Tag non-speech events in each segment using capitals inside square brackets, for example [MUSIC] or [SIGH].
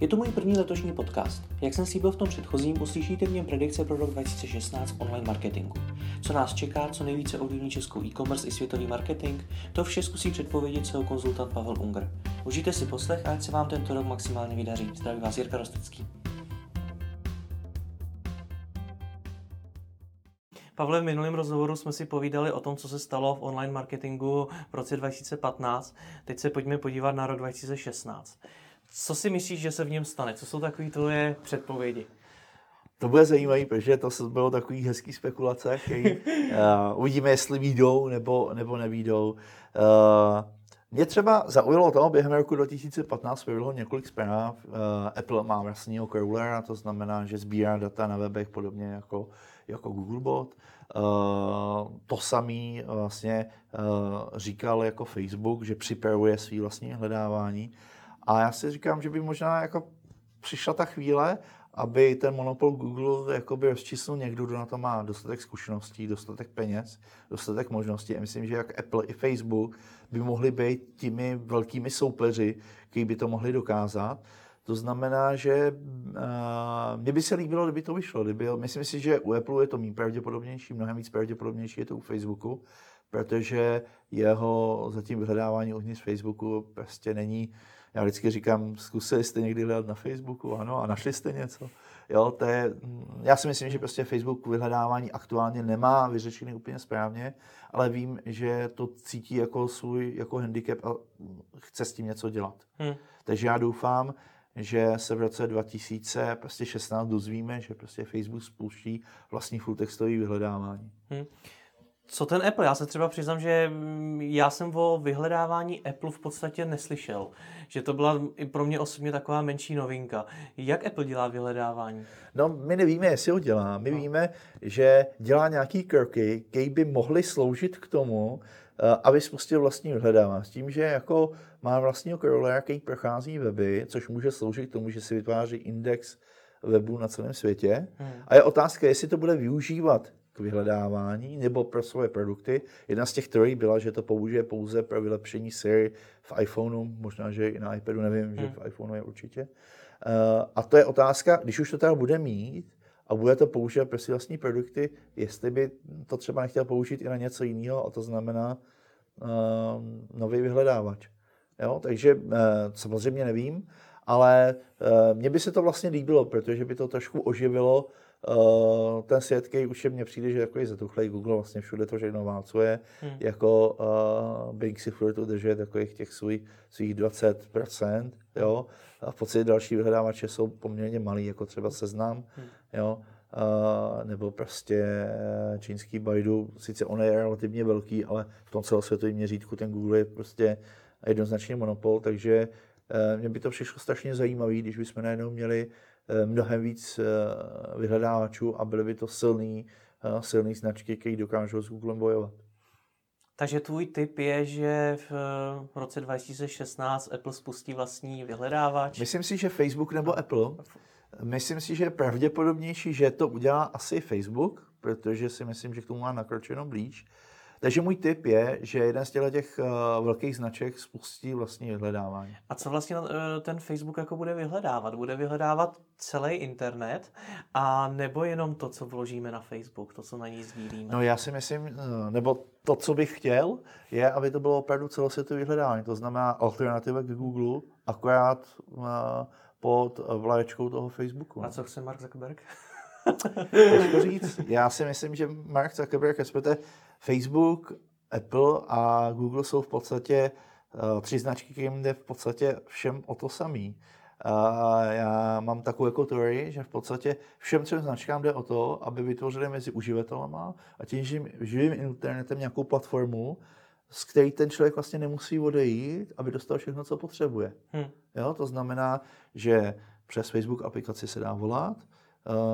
Je to můj první letošní podcast. Jak jsem slíbil v tom předchozím, uslyšíte v něm predikce pro rok 2016 online marketingu. Co nás čeká, co nejvíce ovlivní českou e-commerce i světový marketing, to vše zkusí předpovědět svého konzultant Pavel Unger. Užijte si poslech a ať se vám tento rok maximálně vydaří. Zdraví vás Jirka Rostecký. Pavle, v minulém rozhovoru jsme si povídali o tom, co se stalo v online marketingu v roce 2015. Teď se pojďme podívat na rok 2016. Co si myslíš, že se v něm stane? Co jsou takové tvoje předpovědi? To bude zajímavé, protože to bylo takový hezký spekulace, který uh, [LAUGHS] uvidíme, jestli výjdou nebo, nebo nevídou. Uh, mě třeba zaujalo to, během roku 2015 bylo několik zpráv. Uh, Apple má vlastního crawlera, to znamená, že sbírá data na webech podobně jako, jako Googlebot. Uh, to samý vlastně uh, říkal jako Facebook, že připravuje svý vlastní hledávání. A já si říkám, že by možná jako přišla ta chvíle, aby ten monopol Google jakoby rozčíslil někdo, kdo na to má dostatek zkušeností, dostatek peněz, dostatek možností. A myslím, že jak Apple i Facebook by mohli být těmi velkými soupeři, kteří by to mohli dokázat. To znamená, že uh, mně by se líbilo, kdyby to vyšlo. Kdyby, myslím si, že u Apple je to méně pravděpodobnější, mnohem víc pravděpodobnější je to u Facebooku, protože jeho zatím vyhledávání uvnitř Facebooku prostě není já vždycky říkám, zkusili jste někdy hledat na Facebooku, ano, a našli jste něco. Jo, to je, já si myslím, že prostě Facebook vyhledávání aktuálně nemá vyřešený úplně správně, ale vím, že to cítí jako svůj jako handicap a chce s tím něco dělat. Hmm. Takže já doufám, že se v roce 2016 prostě dozvíme, že prostě Facebook spouští vlastní full textový vyhledávání. Hmm. Co ten Apple? Já se třeba přiznám, že mm, já jsem o vyhledávání Apple v podstatě neslyšel. Že to byla i pro mě osobně taková menší novinka. Jak Apple dělá vyhledávání? No, my nevíme, jestli ho dělá. My no. víme, že dělá nějaký kroky, které by mohly sloužit k tomu, eh, aby spustil vlastní vyhledávání. S tím, že jako má vlastního crawlera, který prochází weby, což může sloužit k tomu, že si vytváří index webů na celém světě. Hmm. A je otázka, jestli to bude využívat k vyhledávání nebo pro svoje produkty. Jedna z těch teorií byla, že to použije pouze pro vylepšení Siri v iPhoneu, možná, že i na iPadu, nevím, hmm. že v iPhoneu je určitě. Uh, a to je otázka, když už to teda bude mít a bude to používat pro své vlastní produkty, jestli by to třeba nechtěl použít i na něco jiného, a to znamená uh, nový vyhledávač. Jo? Takže uh, samozřejmě nevím, ale uh, mně by se to vlastně líbilo, protože by to trošku oživilo Uh, ten svět, který už je mně přijde, že jako je zatuchlej, Google vlastně všude to všechno válcuje, hmm. jako uh, Bing si furt udržuje takových těch svých, svých 20%, jo, a v podstatě další vyhledávače jsou poměrně malý, jako třeba Seznam, hmm. jo, uh, nebo prostě čínský Baidu, sice on je relativně velký, ale v tom celosvětovém měřítku ten Google je prostě jednoznačně monopol, takže uh, mě by to přišlo strašně zajímavé, když bychom najednou měli mnohem víc eh, vyhledávačů a byly by to silný, eh, silný značky, které dokážou s Googlem bojovat. Takže tvůj tip je, že v roce 2016 Apple spustí vlastní vyhledávač? Myslím si, že Facebook nebo Apple. Myslím si, že je pravděpodobnější, že to udělá asi Facebook, protože si myslím, že k tomu má nakročeno blíž. Takže můj tip je, že jeden z těchto těch uh, velkých značek spustí vlastní vyhledávání. A co vlastně uh, ten Facebook jako bude vyhledávat? Bude vyhledávat celý internet a nebo jenom to, co vložíme na Facebook, to, co na ní sdílíme? No já si myslím, uh, nebo to, co bych chtěl, je, aby to bylo opravdu celosvětové vyhledávání. To znamená alternativa k Google, akorát pod vlaječkou toho Facebooku. A co chce Mark Zuckerberg? [LAUGHS] [LAUGHS] Těžko říct. Já si myslím, že Mark Zuckerberg, respektive Facebook, Apple a Google jsou v podstatě uh, tři značky, kterým jde v podstatě všem o to samý. Uh, já mám takovou jako teorii, že v podstatě všem třem značkám jde o to, aby vytvořili mezi uživatelama a tím živým internetem nějakou platformu, z který ten člověk vlastně nemusí odejít, aby dostal všechno, co potřebuje. Hmm. Jo, to znamená, že přes Facebook aplikaci se dá volat,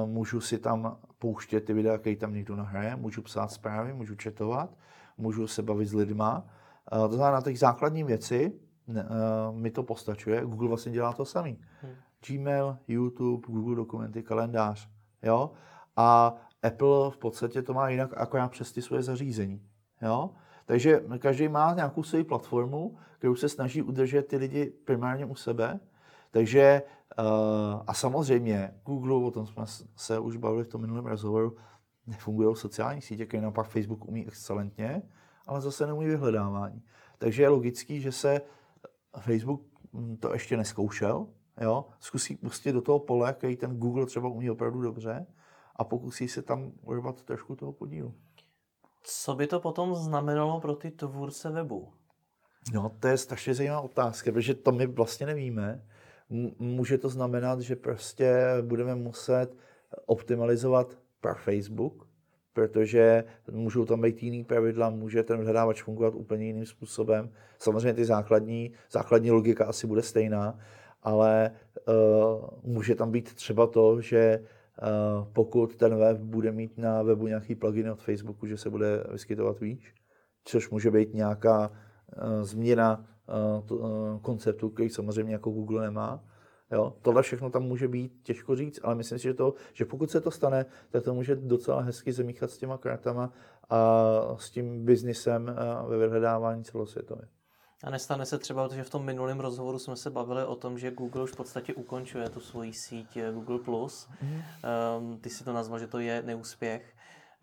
můžu si tam pouštět ty videa, které tam někdo nahraje, můžu psát zprávy, můžu četovat, můžu se bavit s lidma. Eh, to znamená, na těch základní věci eh, mi to postačuje. Google vlastně dělá to samý. Hmm. Gmail, YouTube, Google dokumenty, kalendář. Jo? A Apple v podstatě to má jinak akorát přes ty svoje zařízení. Jo? Takže každý má nějakou svou platformu, kterou se snaží udržet ty lidi primárně u sebe Takže uh, a samozřejmě Google, o tom jsme se už bavili v tom minulém rozhovoru, nefungují sociální sítě, které naopak Facebook umí excelentně, ale zase neumí vyhledávání. Takže je logický, že se Facebook hm, to ještě neskoušel, jo? zkusí pustit do toho pole, který ten Google třeba umí opravdu dobře a pokusí se tam urvat trošku toho podílu. Co by to potom znamenalo pro ty tvůrce webu? No, to je strašně zajímavá otázka, protože to my vlastně nevíme. Může to znamenat, že prostě budeme muset optimalizovat pro Facebook, protože můžou tam být jiný pravidla, může ten vyhledávač fungovat úplně jiným způsobem. Samozřejmě ty základní, základní logika asi bude stejná, ale uh, může tam být třeba to, že uh, pokud ten web bude mít na webu nějaký plugin od Facebooku, že se bude vyskytovat výš, což může být nějaká uh, změna uh, uh, konceptu, který samozřejmě jako Google nemá. Jo? Tohle všechno tam může být, těžko říct, ale myslím si, že, to, že pokud se to stane, tak to může docela hezky zamíchat s těma kartama a s tím biznisem ve vyhledávání celosvětově. A nestane se třeba, protože v tom minulém rozhovoru jsme se bavili o tom, že Google už v podstatě ukončuje tu svoji síť eh, Google+. Mm. Um, ty si to nazval, že to je neúspěch.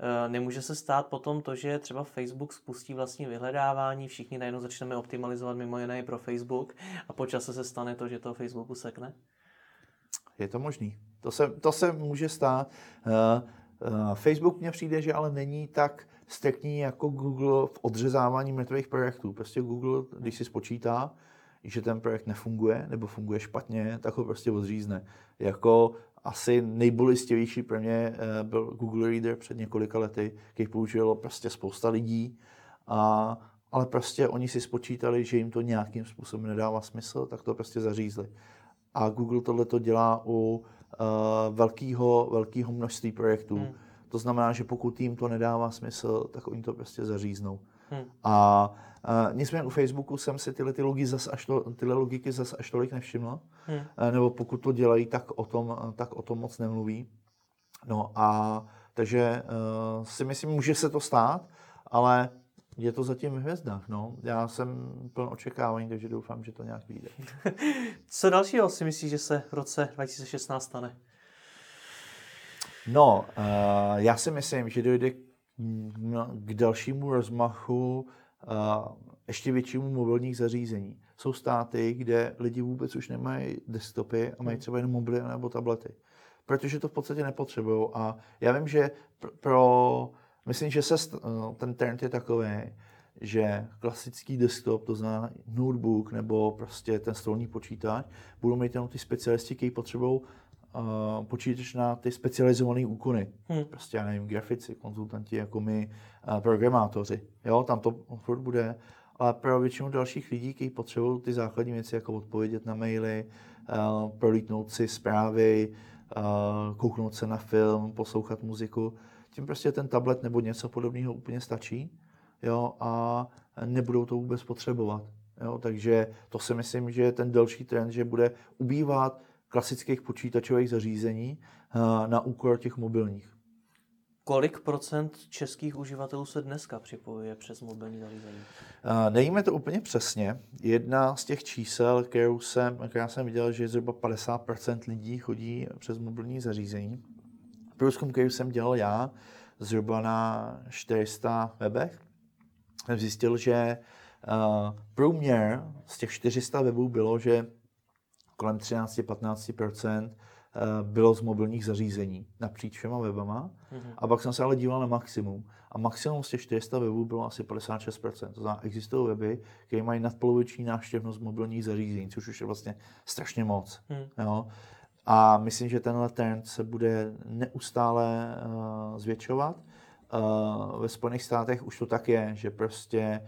Uh, nemůže se stát potom to, že třeba Facebook spustí vlastní vyhledávání, všichni najednou začneme optimalizovat mimo jiné pro Facebook a po čase se stane to, že to Facebooku sekne? Je to možný. To se, to se může stát. Uh, uh, Facebook mně přijde, že ale není tak striktní jako Google v odřezávání mrtvých projektů. Prostě Google, když si spočítá, že ten projekt nefunguje nebo funguje špatně, tak ho prostě odřízne. Jako asi nejbolistivější pro mě eh, byl Google Reader před několika lety, který použilo prostě spousta lidí, a, ale prostě oni si spočítali, že jim to nějakým způsobem nedává smysl, tak to prostě zařízli. A Google tohle to dělá u uh, velkého, velkého množství projektů. Hmm to znamená, že pokud jim to nedává smysl, tak oni to prostě zaříznou. Hmm. A, a nicméně u Facebooku jsem si tyhle, ty logiky zas až to, tyhle logiky zas až tolik nevšiml. Hmm. Nebo pokud to dělají, tak o tom, tak o tom moc nemluví. No a takže uh, si myslím, může se to stát, ale je to zatím v hvězdách. No. Já jsem pln očekávání, takže doufám, že to nějak vyjde. [LAUGHS] Co dalšího si myslíš, že se v roce 2016 stane? No, uh, já si myslím, že dojde k, k dalšímu rozmachu ještě většímu mobilních zařízení. Jsou státy, kde lidi vůbec už nemají desktopy a mají hmm. třeba jen mobily nebo tablety. Protože to v podstatě nepotřebují. A já vím, že pro, myslím, že se uh, ten trend je takový, že klasický desktop, to znamená notebook nebo prostě ten stolní počítač, budou mít jenom ty specialisti, kteří potřebují uh, počítač na ty specializované úkony. Hmm. Prostě, já nevím, grafici, konzultanti jako my, uh, programátoři. Jo, tam to furt bude. Ale pro většinu dalších lidí, kteří potřebují ty základní věci, jako odpovědět na maily, uh, prolítnout si zprávy, uh, kouknout se na film, poslouchat muziku, tím prostě ten tablet nebo něco podobného úplně stačí. Jo, a nebudou to vůbec potřebovat. Jo, takže to si myslím, že je ten další trend, že bude ubývat klasických počítačových zařízení eh, na úkor těch mobilních. Kolik procent českých uživatelů se dneska připojuje přes mobilní zařízení? Eh, nevíme to úplně přesně. Jedna z těch čísel, kterou jsem, která jsem viděl, že zhruba 50% lidí chodí přes mobilní zařízení. Průzkum, který jsem dělal já, zhruba na 400 webech, jsem zjistil, že uh, průměr z těch 400 webů bylo, že kolem 13-15% eh, bylo z mobilních zařízení napříč všema webama. Mm-hmm. A pak jsem se ale díval na maximum. A maximum z těch 400 webů bylo asi 56%. To znamená, existují weby, které mají nadpoloviční návštěvnost mobilních zařízení, což už je vlastně strašně moc. Mm. Jo? A myslím, že tenhle trend se bude neustále uh, zvětšovat. Uh, ve Spojených státech už to tak je, že prostě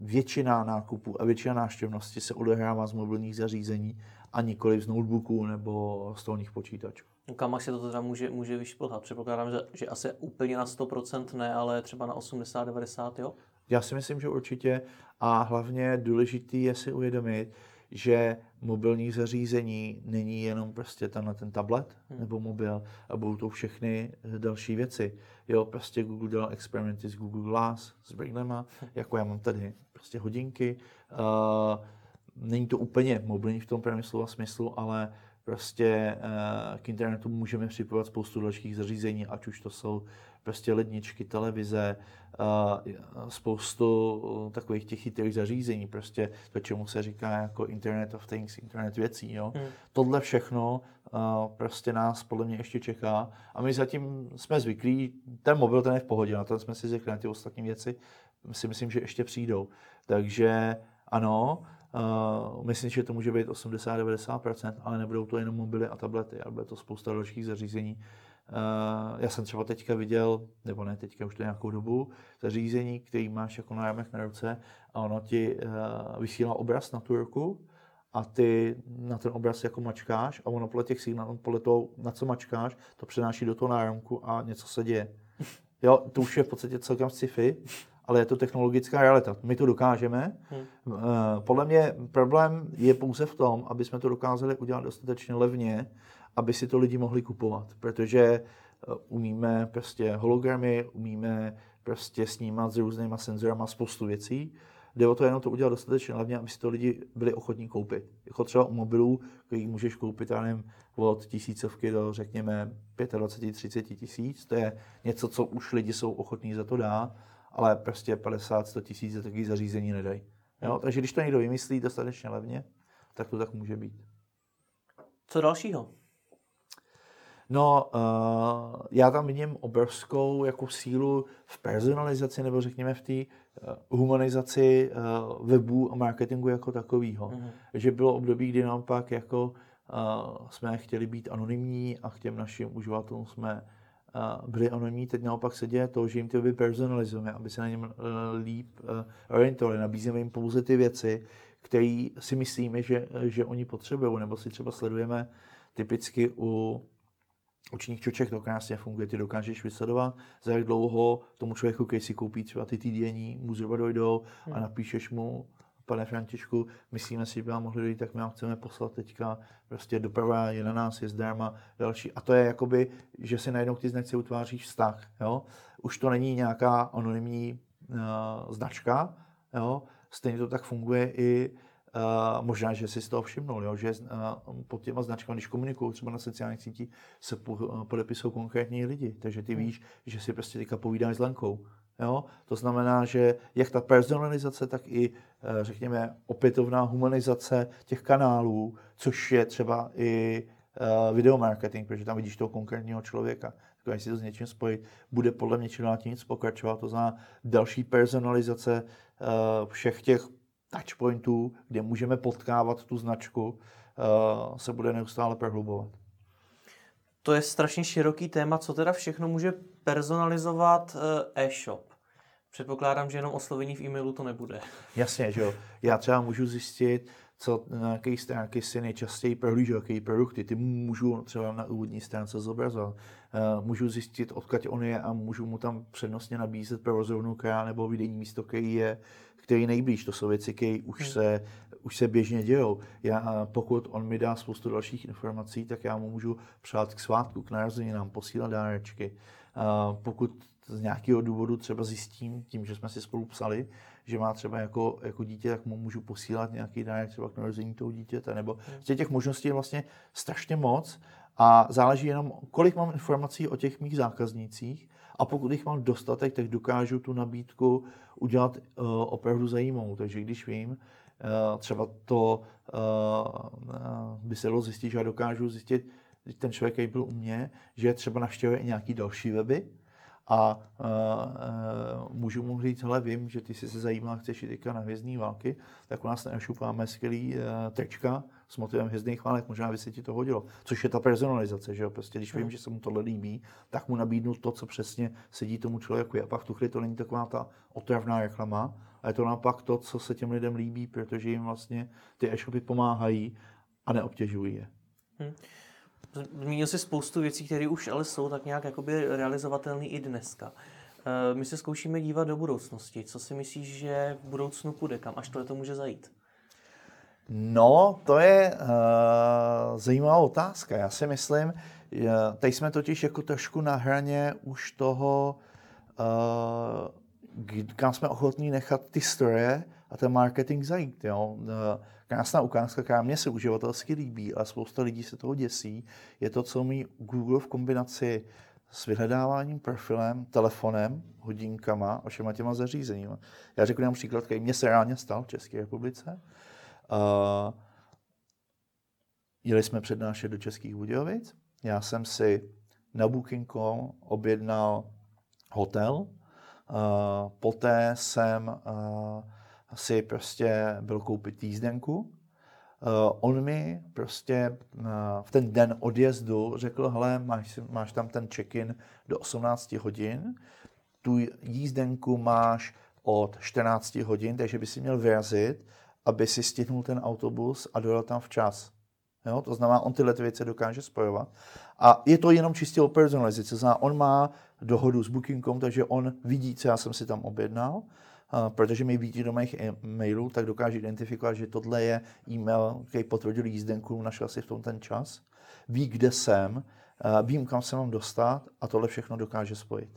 většina nákupů a většina návštěvnosti se odehrává z mobilních zařízení a nikoli z notebooků nebo stolních počítačů. Kam až se to teda může, může vyšplhat? Předpokládám, že, že asi úplně na 100% ne, ale třeba na 80-90, jo? Já si myslím, že určitě a hlavně důležitý je si uvědomit, že mobilní zařízení není jenom prostě tenhle ten tablet hmm. nebo mobil a budou to všechny další věci. Jo, prostě Google dělal experimenty s Google Glass, s brýlema, hmm. jako já mám tady prostě hodinky. Uh, není to úplně mobilní v tom prvním slova smyslu, ale prostě uh, k internetu můžeme připojovat spoustu dalších zařízení, ať už to jsou prostě ledničky, televize, uh, spoustu takových těch chytrých zařízení, prostě to, čemu se říká jako Internet of Things, internet věcí. Jo? Hmm. Tohle všechno uh, prostě nás podle mě ještě čeká a my zatím jsme zvyklí, ten mobil ten je v pohodě, na ten jsme si zvykli, na ty ostatní věci si myslím, že ještě přijdou. Takže ano, Uh, myslím, že to může být 80-90%, ale nebudou to jenom mobily a tablety, ale bude to spousta dalších zařízení. Uh, já jsem třeba teďka viděl, nebo ne teďka, už to nějakou dobu, zařízení, který máš jako náramek na ruce a ono ti uh, vysílá obraz na tu ruku a ty na ten obraz jako mačkáš a ono podle těch signálů, podle toho, na co mačkáš, to přenáší do toho náramku a něco se děje. Jo, to už je v podstatě celkem sci-fi ale je to technologická realita. My to dokážeme. Hmm. Eh, podle mě problém je pouze v tom, aby jsme to dokázali udělat dostatečně levně, aby si to lidi mohli kupovat, protože eh, umíme prostě hologramy, umíme prostě snímat s různýma senzorama spoustu věcí. Jde o to jenom to udělat dostatečně levně, aby si to lidi byli ochotní koupit. Jako třeba u mobilů, který můžeš koupit, já nevím, od tisícovky do řekněme 25-30 tisíc, to je něco, co už lidi jsou ochotní za to dát ale prostě 50-100 tisíc za takový zařízení nedají. Jo? Hmm. Takže když to někdo vymyslí dostatečně levně, tak to tak může být. Co dalšího? No, uh, já tam vidím obrovskou jako sílu v personalizaci nebo řekněme v té uh, humanizaci uh, webu a marketingu jako takového. Mm-hmm. Že bylo období, kdy naopak jako uh, jsme chtěli být anonymní a k těm našim uživatelům jsme byli anonymní, teď naopak se děje to, že jim ty weby personalizujeme, aby se na něm eh, líp eh, orientovali. Nabízíme jim pouze ty věci, které si myslíme, že, že oni potřebují, nebo si třeba sledujeme typicky u učních čoček to krásně funguje, ty dokážeš vysledovat, za jak dlouho tomu člověku, který si koupí třeba ty týdenní, mu zhruba dojdou a hmm. napíšeš mu pane Františku, myslíme si, že by vám mohli dojít, tak my vám chceme poslat teďka prostě doprava je na nás, je zdarma, další. A to je jakoby, že si najednou ty značce utváříš vztah. Jo? Už to není nějaká anonymní uh, značka, jo? stejně to tak funguje i Uh, možná, že si z toho všimnul, jo, že uh, pod těma značkami, když komunikují třeba na sociálních sítích, se po, uh, podepisují konkrétní lidi, takže ty hmm. víš, že si prostě teďka povídáš s Lenkou. Jo? To znamená, že jak ta personalizace, tak i Eh, řekněme, opětovná humanizace těch kanálů, což je třeba i eh, videomarketing, protože tam vidíš toho konkrétního člověka. Když si to s něčím spojit, bude podle mě čím nic pokračovat. To znamená další personalizace eh, všech těch touchpointů, kde můžeme potkávat tu značku, se bude neustále prohlubovat. To je strašně široký téma, co teda všechno může personalizovat e-shop. Předpokládám, že jenom oslovení v e-mailu to nebude. Jasně, že jo. Já třeba můžu zjistit, co na jaké stránky si nejčastěji prohlíží, jaké produkty. Ty můžu třeba na úvodní stránce zobrazovat. Uh, můžu zjistit, odkud on je a můžu mu tam přednostně nabízet provozovnu kraja nebo výdejní místo, který je který nejblíž. To jsou věci, které už hmm. se, už se běžně dějou. Já, pokud on mi dá spoustu dalších informací, tak já mu můžu přát k svátku, k narozeninám, posílat dárečky. Uh, pokud z nějakého důvodu třeba zjistím, tím, že jsme si spolu psali, že má třeba jako, jako dítě, tak mu můžu posílat nějaký dárek třeba k narození toho dítěte, nebo hmm. těch možností je vlastně strašně moc a záleží jenom, kolik mám informací o těch mých zákaznících a pokud jich mám dostatek, tak dokážu tu nabídku udělat uh, opravdu zajímavou. Takže když vím, uh, třeba to uh, by se dalo zjistit, že já dokážu zjistit, ten člověk, který byl u mě, že třeba navštěvuje i nějaký další weby, a uh, můžu mu říct, hele, vím, že ty jsi se zajímal, chceš jít na hvězdní války, tak u nás na e máme skvělý uh, tečka s motivem hvězdných válek, možná by se ti to hodilo. Což je ta personalizace, že jo? Prostě když vím, že se mu tohle líbí, tak mu nabídnu to, co přesně sedí tomu člověku. A pak tu chvíli to není taková ta otravná reklama, ale je to naopak to, co se těm lidem líbí, protože jim vlastně ty e-shopy pomáhají a neobtěžují je. Hmm. Zmínil si spoustu věcí, které už ale jsou tak nějak jakoby realizovatelné i dneska. Eh, my se zkoušíme dívat do budoucnosti. Co si myslíš, že v budoucnu půjde? Kam až tohle to může zajít? No, to je uh, zajímavá otázka. Já si myslím, uh, teď jsme totiž jako trošku na hraně už toho, uh, kam jsme ochotní nechat ty stroje a ten marketing zajít. Jo? Uh, krásná ukázka, která mě se uživatelsky líbí, ale spousta lidí se toho děsí, je to, co umí Google v kombinaci s vyhledáváním, profilem, telefonem, hodinkama a všema těma zařízeními. Já řeknu nám příklad, který mě se reálně stal v České republice. Uh, jeli jsme přednášet do Českých Budějovic. Já jsem si na Booking.com objednal hotel. Uh, poté jsem uh, si prostě byl koupit jízdenku. Uh, on mi prostě uh, v ten den odjezdu řekl, hele, máš, máš tam ten check-in do 18 hodin, tu jízdenku máš od 14 hodin, takže by si měl vyrazit, aby si stihnul ten autobus a dojel tam včas. Jo? To znamená, on tyhle věci dokáže spojovat. A je to jenom čistě o personalizaci. To znamená, on má dohodu s Booking.com, takže on vidí, co já jsem si tam objednal protože mi vidí do mých e-mailů, tak dokáže identifikovat, že tohle je e-mail, který potvrdil jízdenku, našel si v tom ten čas, ví, kde jsem, vím, kam se mám dostat a tohle všechno dokáže spojit.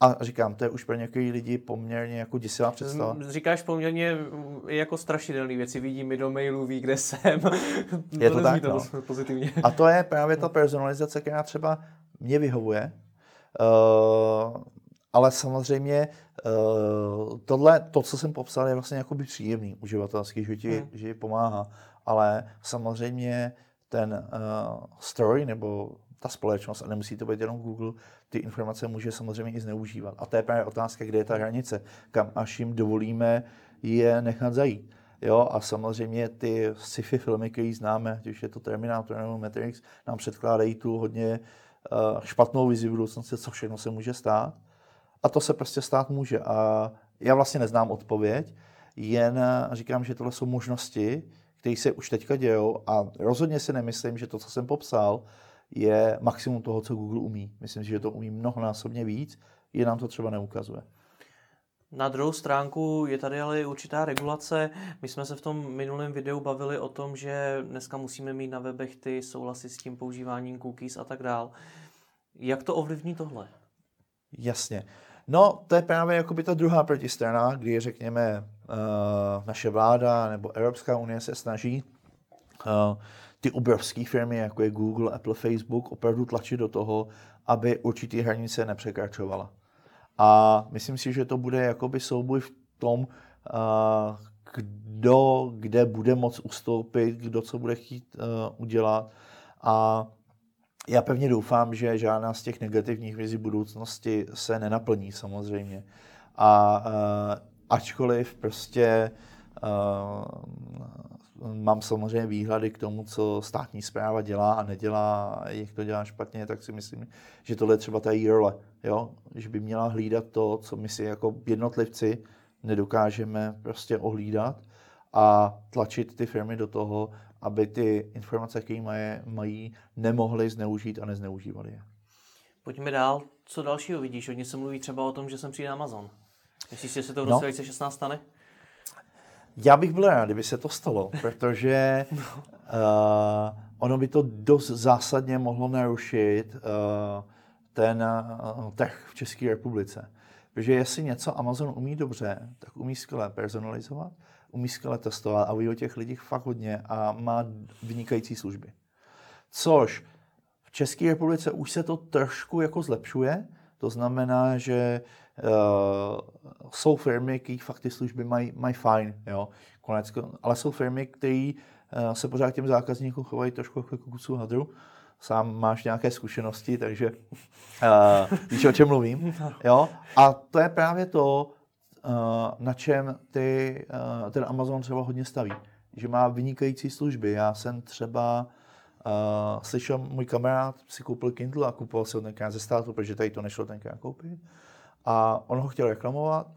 A říkám, to je už pro některé lidi poměrně jako děsivá představa. Říkáš poměrně jako strašidelné věci. Vidí mi do mailu, ví, kde jsem. [LAUGHS] Je to, to tak, to no. pozitivně. A to je právě ta personalizace, která třeba mě vyhovuje. Uh, ale samozřejmě uh, tohle, to, co jsem popsal, je vlastně jakoby příjemný uživatelský, že ti, hmm. že ti pomáhá. Ale samozřejmě ten uh, story nebo ta společnost, a nemusí to být jenom Google, ty informace může samozřejmě i zneužívat. A to je právě otázka, kde je ta hranice, kam až jim dovolíme je nechat zajít. Jo, a samozřejmě ty sci-fi filmy, které známe, když je to Terminator nebo Matrix, nám předkládají tu hodně uh, špatnou vizi budoucnosti, co všechno se může stát. A to se prostě stát může. A já vlastně neznám odpověď, jen říkám, že tohle jsou možnosti, které se už teďka dějou a rozhodně si nemyslím, že to, co jsem popsal, je maximum toho, co Google umí. Myslím si, že to umí mnohonásobně víc, je nám to třeba neukazuje. Na druhou stránku je tady ale určitá regulace. My jsme se v tom minulém videu bavili o tom, že dneska musíme mít na webech ty souhlasy s tím používáním cookies a tak dál. Jak to ovlivní tohle? Jasně. No, to je právě jakoby ta druhá protistrana, kdy řekněme uh, naše vláda nebo Evropská unie se snaží uh, ty obrovské firmy, jako je Google, Apple, Facebook, opravdu tlačit do toho, aby určitý hranice nepřekračovala. A myslím si, že to bude jakoby souboj v tom, uh, kdo kde bude moc ustoupit, kdo co bude chtít udělat. A já pevně doufám, že žádná z těch negativních vizí budoucnosti se nenaplní samozřejmě. A uh, ačkoliv prostě uh, mám samozřejmě výhledy k tomu, co státní zpráva dělá a nedělá, jak to dělá špatně, tak si myslím, že tohle je třeba ta role, jo? že by měla hlídat to, co my si jako jednotlivci nedokážeme prostě ohlídat a tlačit ty firmy do toho, aby ty informace, které mají, mají, nemohly zneužít a nezneužívali je. Pojďme dál. Co dalšího vidíš? Hodně se mluví třeba o tom, že sem přijde Amazon. Myslíš, že se to v roce no. 2016 stane? Já bych byl rád, kdyby se to stalo, [LAUGHS] protože no. uh, ono by to dost zásadně mohlo narušit uh, ten uh, trh v České republice. Protože jestli něco Amazon umí dobře, tak umí skvěle personalizovat, umí skvěle testovat a ví o těch lidích fakt hodně a má vynikající služby. Což v České republice už se to trošku jako zlepšuje, to znamená, že uh, jsou firmy, které fakt ty služby mají, mají fajn, jo, konec, ale jsou firmy, které uh, se pořád těm zákazníkům chovají trošku jako kusu hadru. Sám máš nějaké zkušenosti, takže uh, víš, o čem mluvím. Jo? A to je právě to, na čem ty, eh, ten Amazon třeba hodně staví. Že má vynikající služby. Já jsem třeba uh, slyšel, můj kamarád si koupil Kindle a kupoval si ho tenkrát ze státu, protože tady to nešlo tenkrát koupit. A on ho chtěl reklamovat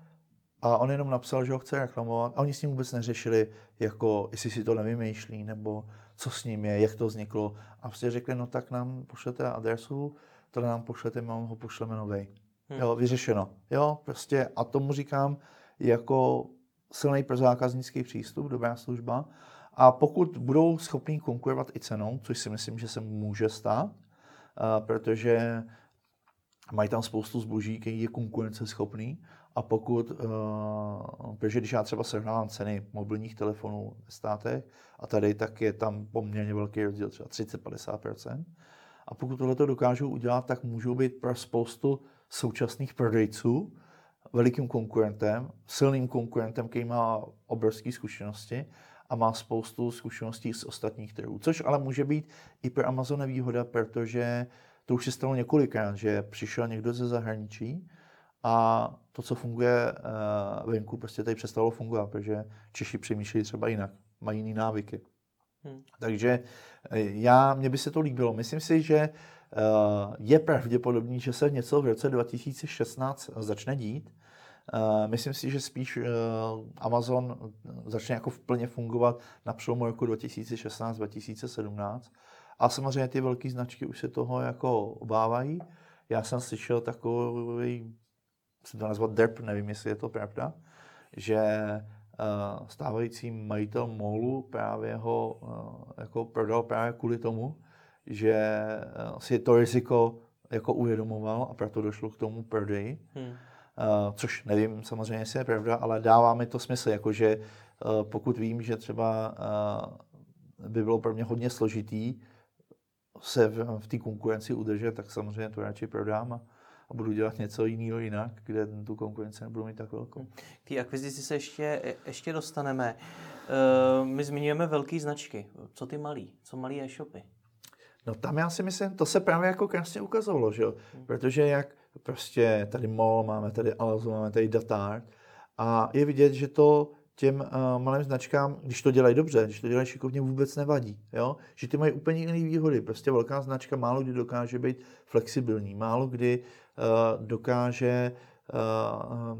a on jenom napsal, že ho chce reklamovat a oni s ním vůbec neřešili, jako jestli si to nevymýšlí, nebo co s ním je, jak to vzniklo. A prostě řekli, no tak nám pošlete adresu, to nám pošlete, my ho pošleme novej. Hmm. Jo, vyřešeno. Jo, prostě a tomu říkám jako silný pro zákaznický přístup, dobrá služba. A pokud budou schopní konkurovat i cenou, což si myslím, že se může stát, protože mají tam spoustu zboží, který je konkurenceschopný A pokud, uh, protože když já třeba srovnávám ceny mobilních telefonů ve státech a tady, tak je tam poměrně velký rozdíl, třeba 30-50%. A pokud tohle to dokážou udělat, tak můžou být pro spoustu současných prodejců velikým konkurentem, silným konkurentem, který má obrovské zkušenosti a má spoustu zkušeností z ostatních trhů. Což ale může být i pro Amazon nevýhoda, protože to už se stalo několikrát, že přišel někdo ze zahraničí a to, co funguje uh, venku, prostě tady přestalo fungovat, protože Češi přemýšlejí třeba jinak, mají jiné návyky. Hmm. Takže eh, já, mně by se to líbilo. Myslím si, že uh, je pravděpodobný, že se něco v roce 2016 začne dít. Uh, myslím si, že spíš uh, Amazon začne jako plně fungovat na přelomu roku 2016-2017. A samozřejmě ty velké značky už se toho jako obávají. Já jsem slyšel takový, jsem to nazvat derp, nevím, jestli je to pravda, že stávající majitel Molu právě ho jako prodal právě kvůli tomu, že uh, si to riziko jako uvědomoval a proto došlo k tomu prodeji. Hmm. Uh, což nevím samozřejmě, jestli je pravda, ale dává mi to smysl, jakože uh, pokud vím, že třeba uh, by bylo pro mě hodně složitý se v, v té konkurenci udržet, tak samozřejmě to radši prodám a, a budu dělat něco jiného jinak, kde tu konkurenci nebudu mít tak velkou. K té akvizici se ještě, ještě dostaneme. Uh, my zmiňujeme velké značky. Co ty malý? Co malý e-shopy? No tam já si myslím, to se právě jako krásně ukazovalo, že jo? Hmm. Protože jak prostě tady MOL, máme tady Alzu, máme tady Datart a je vidět, že to těm uh, malým značkám, když to dělají dobře, když to dělají šikovně, vůbec nevadí. Jo? Že ty mají úplně jiné výhody. Prostě velká značka málo kdy dokáže být flexibilní, málo kdy uh, dokáže uh,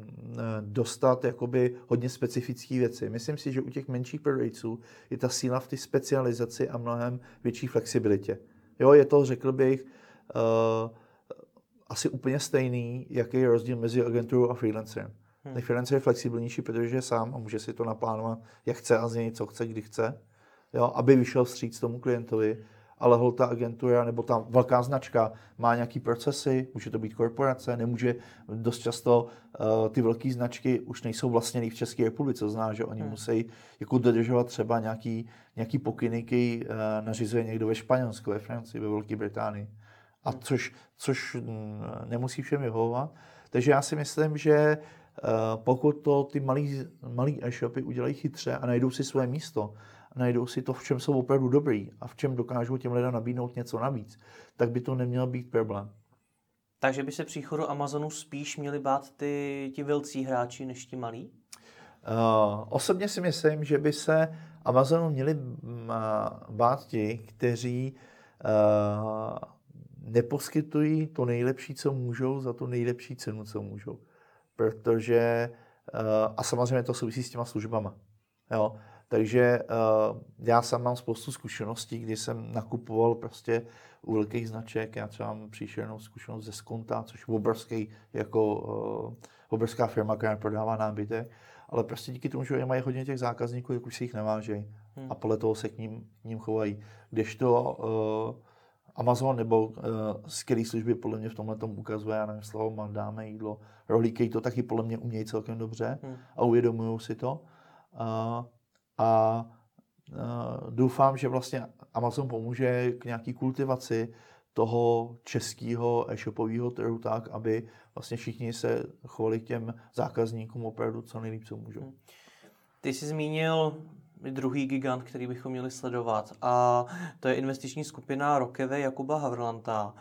dostat jakoby hodně specifické věci. Myslím si, že u těch menších prodejců je ta síla v té specializaci a mnohem větší flexibilitě. Jo, je to, řekl bych, uh, asi úplně stejný, jaký je rozdíl mezi agenturou a freelancerem. Hmm. Ten freelancer je flexibilnější, protože je sám a může si to naplánovat, jak chce a změnit, co chce, kdy chce, jo, aby vyšel vstříc tomu klientovi. Ale hol ta agentura nebo ta velká značka má nějaký procesy, může to být korporace, nemůže dost často uh, ty velké značky už nejsou vlastněny v České republice, to znamená, že oni hmm. musí jako dodržovat třeba nějaký, nějaký pokyny, který uh, nařizuje někdo ve Španělsku, ve Francii, ve Velké Británii. A hmm. což, což mm, nemusí všem vyhovovat. Takže já si myslím, že Eh, pokud to ty malý e-shopy udělají chytře a najdou si své místo, najdou si to, v čem jsou opravdu dobrý a v čem dokážou těm lidem nabídnout něco navíc, tak by to neměl být problém. Takže by se příchodu Amazonu spíš měli bát ty, ti velcí hráči než ti malí? Uh, osobně si myslím, že by se Amazonu měli mm, bát ti, kteří uh, neposkytují to nejlepší, co můžou, za tu nejlepší cenu, co můžou protože eh, a samozřejmě to souvisí s těma službama. Jo. Takže eh, já sám mám spoustu zkušeností, kdy jsem nakupoval prostě u velkých značek. Já třeba mám příšernou zkušenost ze Skonta, což je obrovský, jako uh, obrovská firma, která prodává nábytek. Ale prostě díky tomu, že mají hodně těch zákazníků, tak už si jich nevážejí. Hmm. A podle toho se k ním, k ním chovají. Kdežto uh, Amazon nebo uh, skvělé služby podle mě v tomhle tom ukazuje, já nevím, slovo dáme jídlo, rohlíky to taky podle mě umějí celkem dobře hmm. a uvědomují si to. Uh, a uh, doufám, že vlastně Amazon pomůže k nějaký kultivaci toho českého e-shopového trhu tak, aby vlastně všichni se chovali k těm zákazníkům opravdu co nejlíp, co můžou. Hmm. Ty jsi zmínil druhý gigant, který bychom měli sledovat. A to je investiční skupina Rokeve Jakuba Havrlanta,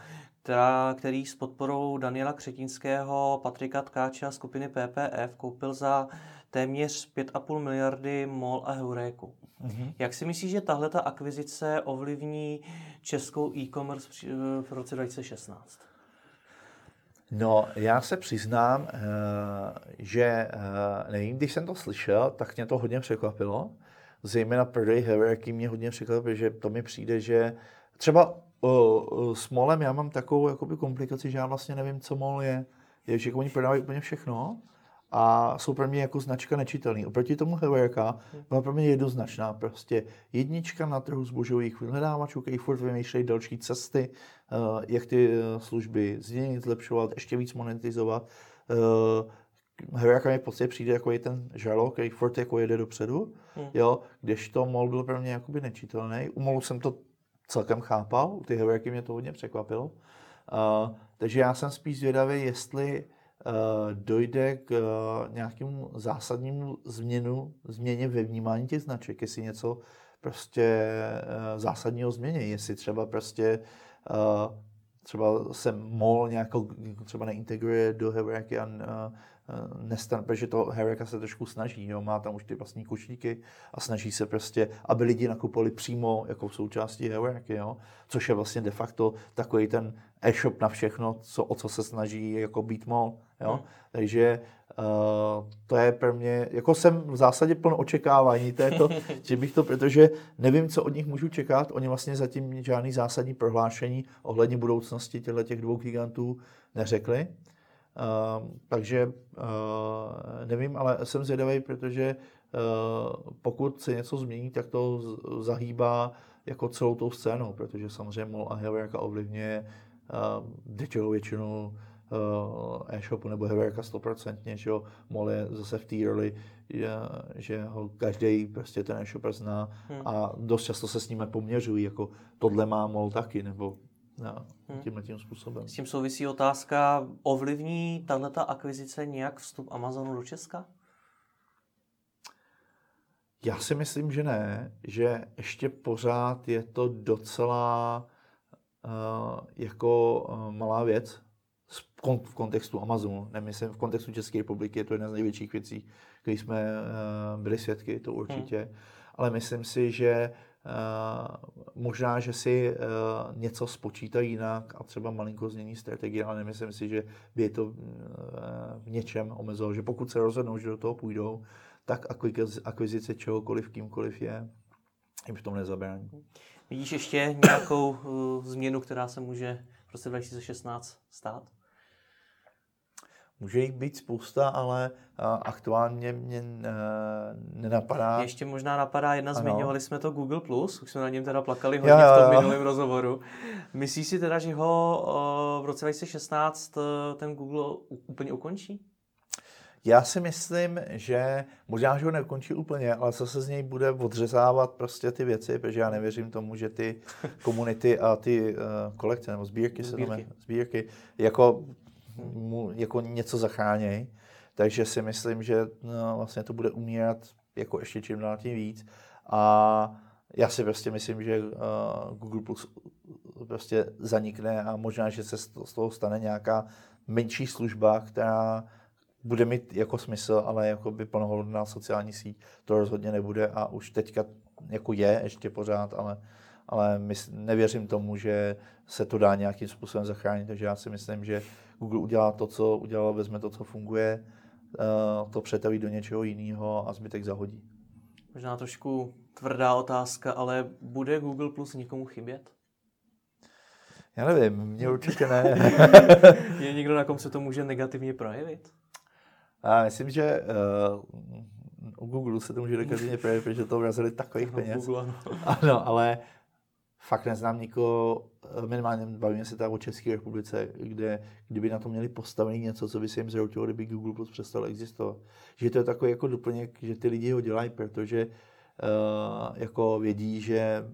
která, který s podporou Daniela Křetínského, Patrika Tkáče a skupiny PPF koupil za téměř 5,5 miliardy MOL a Heuréku. Mm-hmm. Jak si myslíš, že tahle ta akvizice ovlivní českou e-commerce v roce 2016? No, já se přiznám, eh, že eh, nevím, když jsem to slyšel, tak mě to hodně překvapilo zejména prodej Heverky mě hodně překvapuje, že to mi přijde, že třeba uh, s molem já mám takovou jakoby komplikaci, že já vlastně nevím, co mol je. Je, že oni prodávají úplně všechno a jsou pro mě jako značka nečitelný. Oproti tomu Heverka byla pro mě jednoznačná. Prostě jednička na trhu zbožových vyhledávačů, který furt vymýšlejí další cesty, uh, jak ty služby změnit, zlepšovat, ještě víc monetizovat. Uh, Heraka mi pocit přijde jako je ten žalok, který furt jako jede dopředu, hmm. jo, když to Mol byl pro mě jakoby nečitelný. U Molu jsem to celkem chápal, u ty Heraky mě to hodně překvapilo. Uh, takže já jsem spíš zvědavý, jestli dojde k uh, nějakému zásadnímu změnu, změně ve vnímání těch značek, jestli něco prostě uh, zásadního změní, jestli třeba prostě třeba se MOL nějak třeba neintegruje do Heraky a nestan, protože to Hereka se trošku snaží, jo, má tam už ty vlastní košíky a snaží se prostě, aby lidi nakupovali přímo jako v součástí Heraky, jo, což je vlastně de facto takový ten e-shop na všechno, co, o co se snaží jako být mol, jo, hmm. takže Uh, to je pro mě, jako jsem v zásadě plno očekávání této, [LAUGHS] že bych to, protože nevím, co od nich můžu čekat, oni vlastně zatím žádný zásadní prohlášení ohledně budoucnosti těchto těch dvou gigantů neřekli. Uh, takže uh, nevím, ale jsem zvědavý, protože uh, pokud se něco změní, tak to zahýbá jako celou tou scénou, protože samozřejmě MOL a Heverka ovlivňuje uh, uh, e-shopu nebo Heverka stoprocentně, že jo, MOL je zase v té roli, že, že ho každý prostě ten e-shop zná hmm. a dost často se s ním poměřují, jako tohle má MOL taky, nebo No, tímhle tím způsobem. S tím souvisí otázka, ovlivní tato akvizice nějak vstup Amazonu do Česka? Já si myslím, že ne, že ještě pořád je to docela uh, jako uh, malá věc v kontextu Amazonu. Nemyslím, v kontextu České republiky je to jedna z největších věcí, které jsme uh, byli svědky, to určitě. Hmm. Ale myslím si, že Eh, možná, že si uh, něco spočítají jinak a třeba malinko změní strategie, ale nemyslím si, že by je to v něčem omezilo. Že pokud se rozhodnou, že do toho půjdou, tak akvizice čehokoliv, kýmkoliv je, jim v tom nezabrání. Vidíš ještě nějakou změnu, která se může v roce 2016 stát? Může jich být spousta, ale aktuálně mě nenapadá. Ještě možná napadá jedna, ano. zmiňovali jsme to Google+, Plus, už jsme na něm teda plakali hodně jo, v tom minulém rozhovoru. Myslíš si teda, že ho v roce 2016 e, ten Google úplně ukončí? Já si myslím, že možná, že ho neukončí úplně, ale co se z něj bude odřezávat prostě ty věci, protože já nevěřím tomu, že ty [LAUGHS] komunity a ty uh, kolekce nebo sbírky, sbírky. se to sbírky, jako mu jako něco zachráněj. Takže si myslím, že no, vlastně to bude umírat jako ještě čím dál tím víc. A já si prostě myslím, že uh, Google Plus prostě zanikne a možná, že se z toho stane nějaká menší služba, která bude mít jako smysl, ale jako by plnohodnotná sociální síť to rozhodně nebude a už teďka jako je ještě pořád, ale, ale nevěřím tomu, že se to dá nějakým způsobem zachránit, takže já si myslím, že Google udělá to, co udělal, vezme to, co funguje, eh, to přetaví do něčeho jiného a zbytek zahodí. Možná trošku tvrdá otázka, ale bude Google Plus někomu chybět? Já nevím, mě určitě ne. [LAUGHS] je někdo, na kom se to může negativně projevit? A myslím, že uh, u Google se to může negativně projevit, protože to vrazili takových no, peněz. Google, ano. ano, ale fakt neznám nikoho, eh, minimálně bavíme se tady o České republice, kde kdyby na to měli postavený něco, co by se jim zroutilo, kdyby Google Plus přestal existovat. Že to je takový jako doplněk, že ty lidi ho dělají, protože uh, jako vědí, že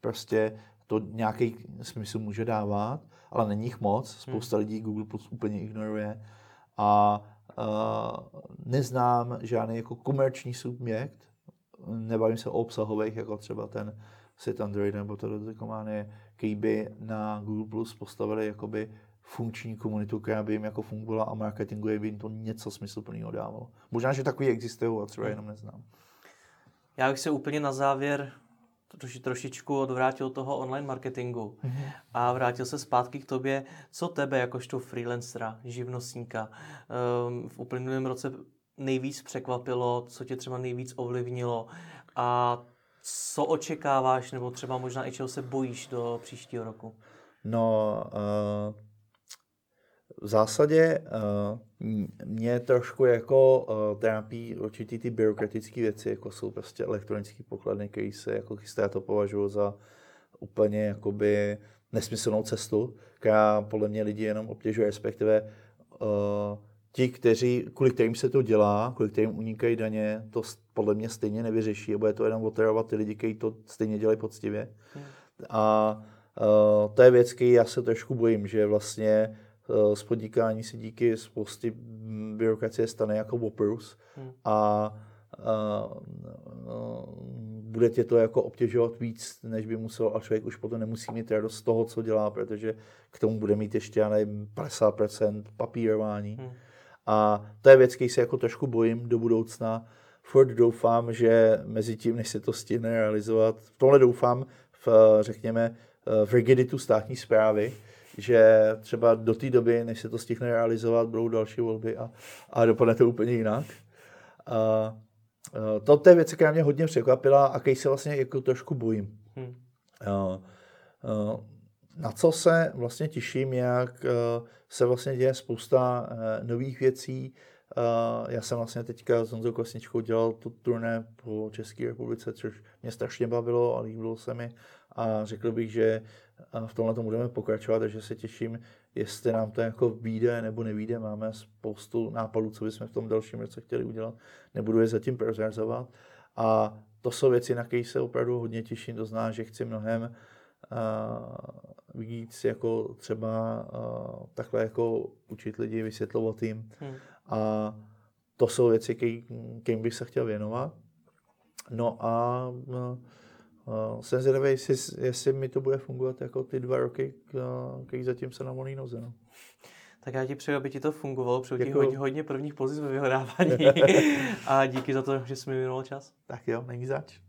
prostě to nějaký smysl může dávat, ale není jich moc. Spousta hmm. lidí Google Plus úplně ignoruje a uh, neznám žádný jako komerční subjekt, nebavím se o obsahových, jako třeba ten Sit Android nebo to komány, který by na Google Plus postavili jakoby funkční komunitu, která by jim jako fungovala a marketingu by jim to něco smysluplného dávalo. Možná, že takový existují a třeba jenom neznám. Já bych se úplně na závěr troši, trošičku odvrátil toho online marketingu mm-hmm. a vrátil se zpátky k tobě. Co tebe, jakožto freelancera, živnostníka, um, v uplynulém roce nejvíc překvapilo, co tě třeba nejvíc ovlivnilo a co očekáváš, nebo třeba možná i čeho se bojíš do příštího roku? No, uh, v zásadě uh, mě trošku jako uh, trápí určitý ty byrokratické věci, jako jsou prostě elektronické pokladny, které se jako chystá, to považuji za úplně jakoby nesmyslnou cestu, která podle mě lidi jenom obtěžuje, respektive ti, kteří, kvůli kterým se to dělá, kvůli kterým unikají daně, to podle mě stejně nevyřeší a bude to jenom otravovat ty lidi, kteří to stejně dělají poctivě. Hmm. A uh, to je věc, který já se trošku bojím, že vlastně uh, z podnikání se díky spousty byrokracie stane jako oprus hmm. a uh, bude tě to jako obtěžovat víc, než by musel a člověk už potom nemusí mít radost z toho, co dělá, protože k tomu bude mít ještě, já nevím, 50% papírování. Hmm. A to je věc, který se jako trošku bojím do budoucna. Furt doufám, že mezi tím, než se to stihne realizovat, v tomhle doufám, v, řekněme, v rigiditu státní zprávy, že třeba do té doby, než se to stihne realizovat, budou další volby a, a dopadne to úplně jinak. A, to, to je věc, která mě hodně překvapila a který se vlastně jako trošku bojím. Hmm. Na co se vlastně těším, jak se vlastně děje spousta nových věcí. Já jsem vlastně teďka s Honzou Kosničkou dělal tu turné po České republice, což mě strašně bavilo a líbilo se mi. A řekl bych, že v tomhle to budeme pokračovat, takže se těším, jestli nám to jako vyjde nebo nevíde. Máme spoustu nápadů, co bychom v tom dalším roce chtěli udělat. Nebudu je zatím prozrazovat. A to jsou věci, na které se opravdu hodně těším. To zná, že chci mnohem víc jako třeba uh, takhle jako učit lidi, vysvětlovat jim. Hmm. A to jsou věci, kterým bych se chtěl věnovat. No a uh, jsem zvědavý, jestli, jestli mi to bude fungovat jako ty dva roky, který zatím se na volný noze. No. Tak já ti přeju, aby ti to fungovalo, přeju ti hodně, hodně prvních pozic ve vyhledávání [LAUGHS] a díky za to, že jsi mi věnoval čas. Tak jo, není zač.